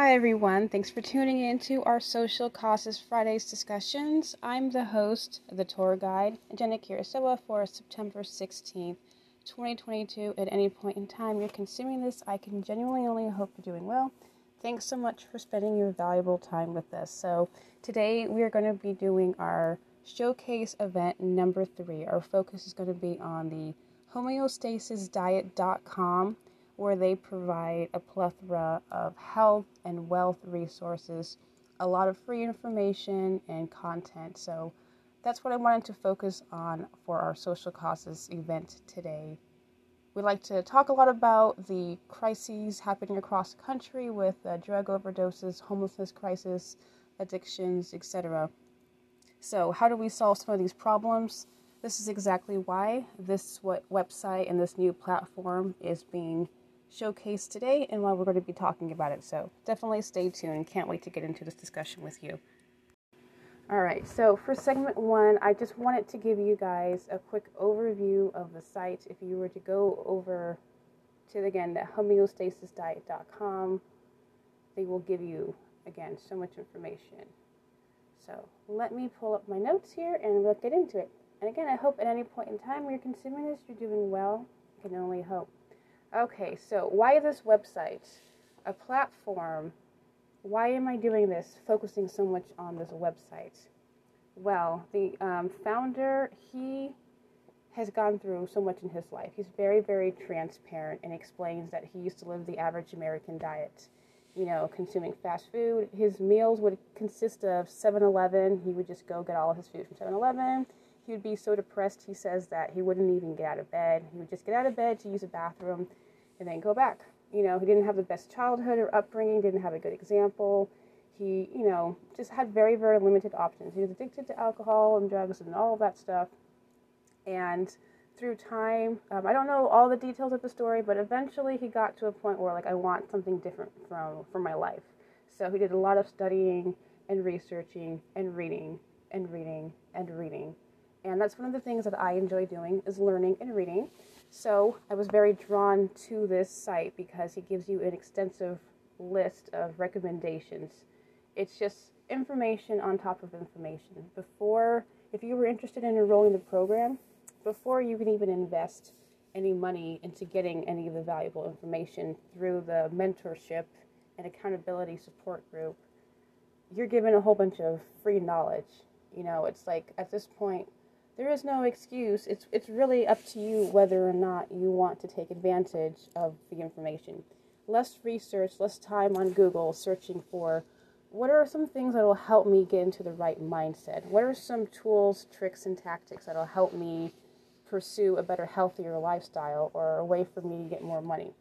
Hi, everyone. Thanks for tuning in to our Social Causes Fridays discussions. I'm the host, the tour guide, Jenna Kirisawa for September 16th, 2022. At any point in time you're consuming this, I can genuinely only hope you're doing well. Thanks so much for spending your valuable time with us. So, today we are going to be doing our showcase event number three. Our focus is going to be on the homeostasisdiet.com where they provide a plethora of health and wealth resources, a lot of free information and content. So that's what I wanted to focus on for our social causes event today. We like to talk a lot about the crises happening across the country with uh, drug overdoses, homelessness crisis, addictions, etc. So, how do we solve some of these problems? This is exactly why this website and this new platform is being showcase today and why we're going to be talking about it. So definitely stay tuned. Can't wait to get into this discussion with you. All right, so for segment one, I just wanted to give you guys a quick overview of the site. If you were to go over to, again, the homeostasisdiet.com, they will give you, again, so much information. So let me pull up my notes here and we'll get into it. And again, I hope at any point in time you're consuming this, you're doing well. I can only hope. Okay, so why this website? A platform. Why am I doing this, focusing so much on this website? Well, the um, founder, he has gone through so much in his life. He's very, very transparent and explains that he used to live the average American diet. You know, consuming fast food. His meals would consist of 7 Eleven. He would just go get all of his food from 7 Eleven he would be so depressed, he says that he wouldn't even get out of bed. He would just get out of bed to use a bathroom and then go back. You know, he didn't have the best childhood or upbringing, didn't have a good example. He, you know, just had very, very limited options. He was addicted to alcohol and drugs and all of that stuff. And through time, um, I don't know all the details of the story, but eventually he got to a point where, like, I want something different from, from my life. So he did a lot of studying and researching and reading and reading and reading and that's one of the things that I enjoy doing is learning and reading. So I was very drawn to this site because it gives you an extensive list of recommendations. It's just information on top of information. Before, if you were interested in enrolling the program, before you can even invest any money into getting any of the valuable information through the mentorship and accountability support group, you're given a whole bunch of free knowledge. You know, it's like at this point, there is no excuse. It's it's really up to you whether or not you want to take advantage of the information. Less research, less time on Google searching for what are some things that will help me get into the right mindset? What are some tools, tricks, and tactics that will help me pursue a better, healthier lifestyle or a way for me to get more money?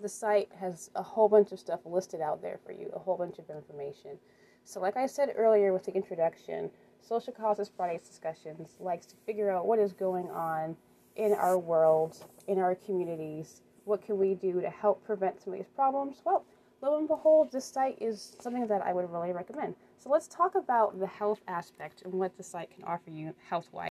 The site has a whole bunch of stuff listed out there for you, a whole bunch of information. So, like I said earlier with the introduction, Social Causes Fridays discussions likes to figure out what is going on in our world, in our communities. What can we do to help prevent some of these problems? Well, lo and behold, this site is something that I would really recommend. So let's talk about the health aspect and what the site can offer you health wise.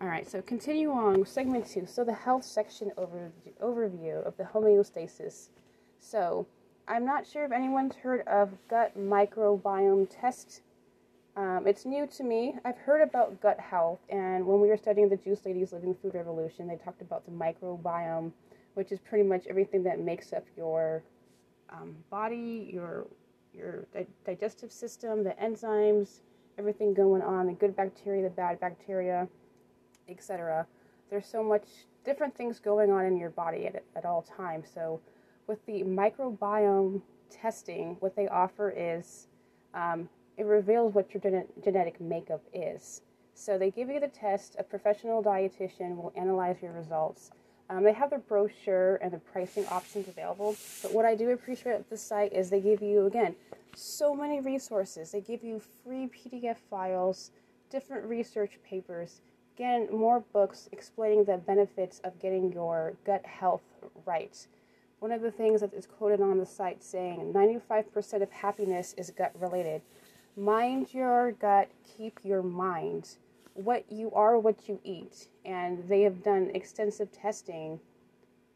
All right, so continue on segment two. So the health section over, overview of the homeostasis. So I'm not sure if anyone's heard of gut microbiome test um, it's new to me. I've heard about gut health, and when we were studying the Juice Ladies Living Food Revolution, they talked about the microbiome, which is pretty much everything that makes up your um, body, your your di- digestive system, the enzymes, everything going on, the good bacteria, the bad bacteria, etc. There's so much different things going on in your body at, at all times. So, with the microbiome testing, what they offer is um, it reveals what your gen- genetic makeup is. So they give you the test, a professional dietitian will analyze your results. Um, they have the brochure and the pricing options available. But what I do appreciate at this site is they give you, again, so many resources. They give you free PDF files, different research papers, again, more books explaining the benefits of getting your gut health right. One of the things that is quoted on the site saying 95% of happiness is gut related mind your gut, keep your mind. What you are, what you eat. And they have done extensive testing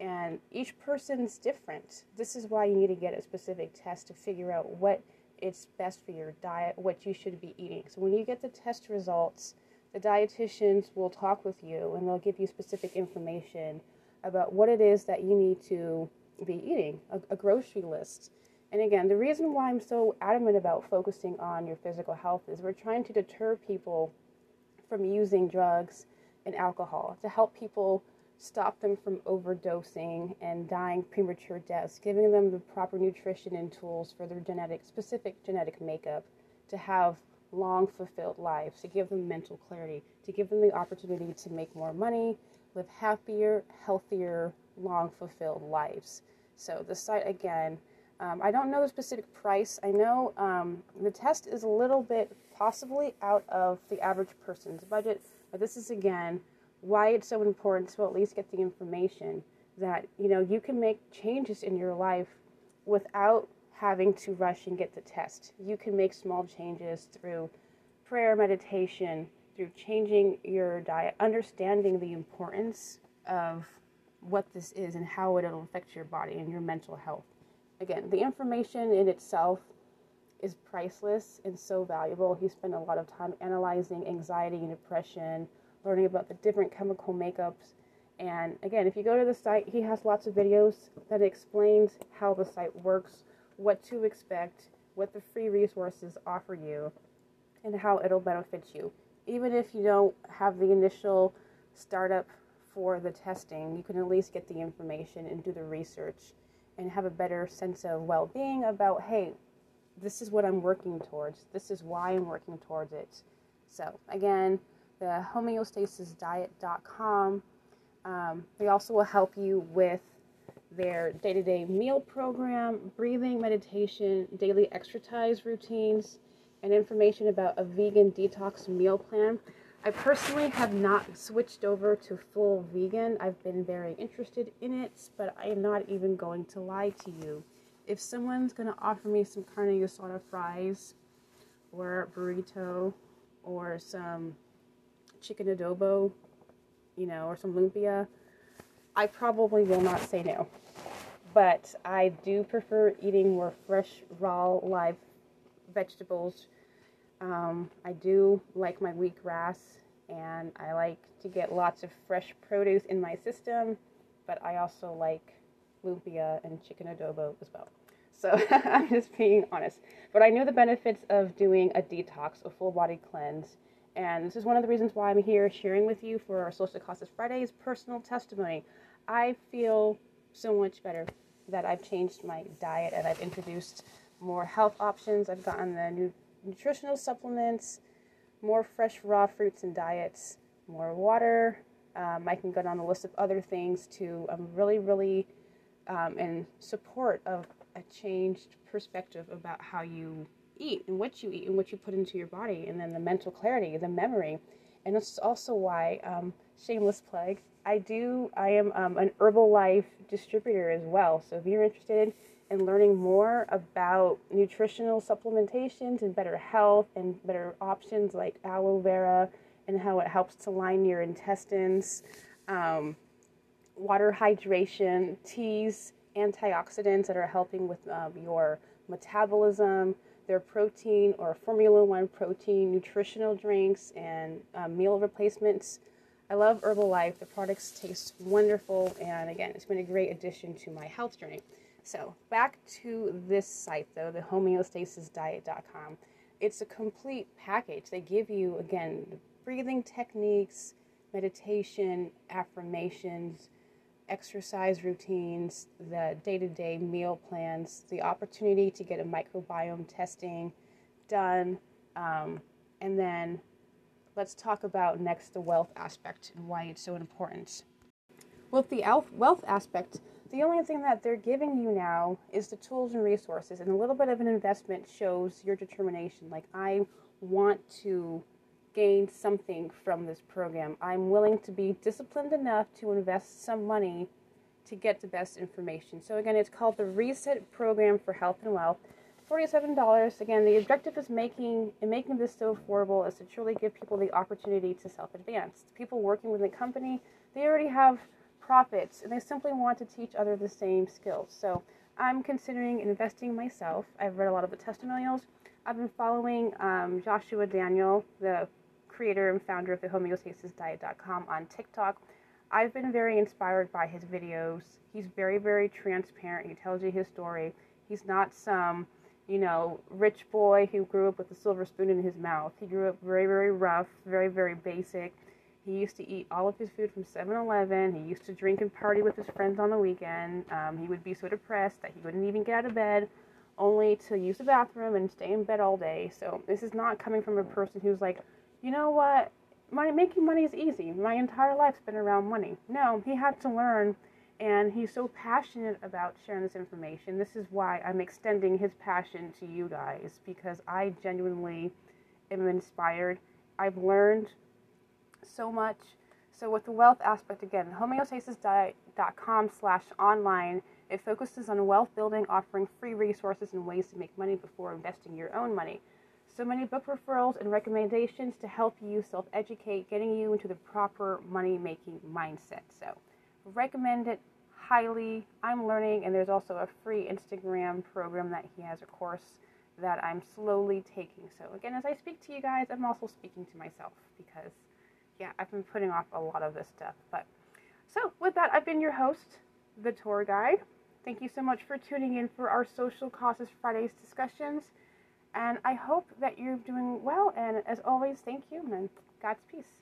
And each person's different. This is why you need to get a specific test to figure out what it's best for your diet, what you should be eating. So when you get the test results, the dietitians will talk with you and they'll give you specific information about what it is that you need to be eating, a, a grocery list. And again, the reason why I'm so adamant about focusing on your physical health is we're trying to deter people from using drugs and alcohol to help people stop them from overdosing and dying premature deaths, giving them the proper nutrition and tools for their genetic specific genetic makeup to have long fulfilled lives, to give them mental clarity, to give them the opportunity to make more money, live happier, healthier, long fulfilled lives. So the site again, um, I don't know the specific price. I know um, the test is a little bit possibly out of the average person's budget, but this is again why it's so important to at least get the information that you know you can make changes in your life without having to rush and get the test. You can make small changes through prayer, meditation, through changing your diet, understanding the importance of what this is and how it'll affect your body and your mental health. Again, the information in itself is priceless and so valuable. He spent a lot of time analyzing anxiety and depression, learning about the different chemical makeups. And again, if you go to the site, he has lots of videos that explains how the site works, what to expect, what the free resources offer you, and how it'll benefit you. Even if you don't have the initial startup for the testing, you can at least get the information and do the research and have a better sense of well being about, hey, this is what I'm working towards, this is why I'm working towards it. So, again, the homeostasisdiet.com. Um, they also will help you with their day to day meal program, breathing, meditation, daily exercise routines, and information about a vegan detox meal plan. I personally have not switched over to full vegan. I've been very interested in it, but I am not even going to lie to you. If someone's going to offer me some carne asada fries or burrito or some chicken adobo, you know, or some lumpia, I probably will not say no. But I do prefer eating more fresh, raw, live vegetables. Um, I do like my wheatgrass and I like to get lots of fresh produce in my system, but I also like lumpia and chicken adobo as well. So I'm just being honest. But I know the benefits of doing a detox, a full body cleanse. And this is one of the reasons why I'm here sharing with you for our Social Causes Fridays personal testimony. I feel so much better that I've changed my diet and I've introduced more health options. I've gotten the new nutritional supplements, more fresh raw fruits and diets, more water. Um, I can go down the list of other things to I'm really, really um, in support of a changed perspective about how you eat and what you eat and what you put into your body, and then the mental clarity, the memory. And this is also why, um, shameless plug, I do, I am um, an Herbalife distributor as well. So if you're interested in learning more about nutritional supplementations and better health and better options like aloe vera and how it helps to line your intestines, um, water hydration, teas, antioxidants that are helping with um, your metabolism, their protein or Formula One protein nutritional drinks and um, meal replacements I love Herbalife. The products taste wonderful, and again, it's been a great addition to my health journey. So, back to this site though, the homeostasisdiet.com. It's a complete package. They give you, again, breathing techniques, meditation, affirmations, exercise routines, the day to day meal plans, the opportunity to get a microbiome testing done, um, and then let's talk about next the wealth aspect and why it's so important. With the wealth aspect, the only thing that they're giving you now is the tools and resources, and a little bit of an investment shows your determination. Like, I want to gain something from this program. I'm willing to be disciplined enough to invest some money to get the best information. So, again, it's called the Reset Program for Health and Wealth. $47. Again, the objective is making and making this so affordable is to truly give people the opportunity to self-advance. People working within the company, they already have profits and they simply want to teach others the same skills. So I'm considering investing myself. I've read a lot of the testimonials. I've been following um, Joshua Daniel, the creator and founder of the homeostasisdiet.com on TikTok. I've been very inspired by his videos. He's very, very transparent. He tells you his story. He's not some, you know, rich boy who grew up with a silver spoon in his mouth. He grew up very, very rough, very, very basic. He used to eat all of his food from 7 Eleven. He used to drink and party with his friends on the weekend. Um, he would be so depressed that he wouldn't even get out of bed, only to use the bathroom and stay in bed all day. So, this is not coming from a person who's like, you know what? Money, making money is easy. My entire life's been around money. No, he had to learn, and he's so passionate about sharing this information. This is why I'm extending his passion to you guys because I genuinely am inspired. I've learned so much. So with the wealth aspect again, homeostasisdiet.com slash online, it focuses on wealth building, offering free resources and ways to make money before investing your own money. So many book referrals and recommendations to help you self educate, getting you into the proper money making mindset. So, recommend it highly. I'm learning, and there's also a free Instagram program that he has, a course that I'm slowly taking. So, again, as I speak to you guys, I'm also speaking to myself because, yeah, I've been putting off a lot of this stuff. But so, with that, I've been your host, the tour guide. Thank you so much for tuning in for our Social Causes Fridays discussions. And I hope that you're doing well. And as always, thank you and God's peace.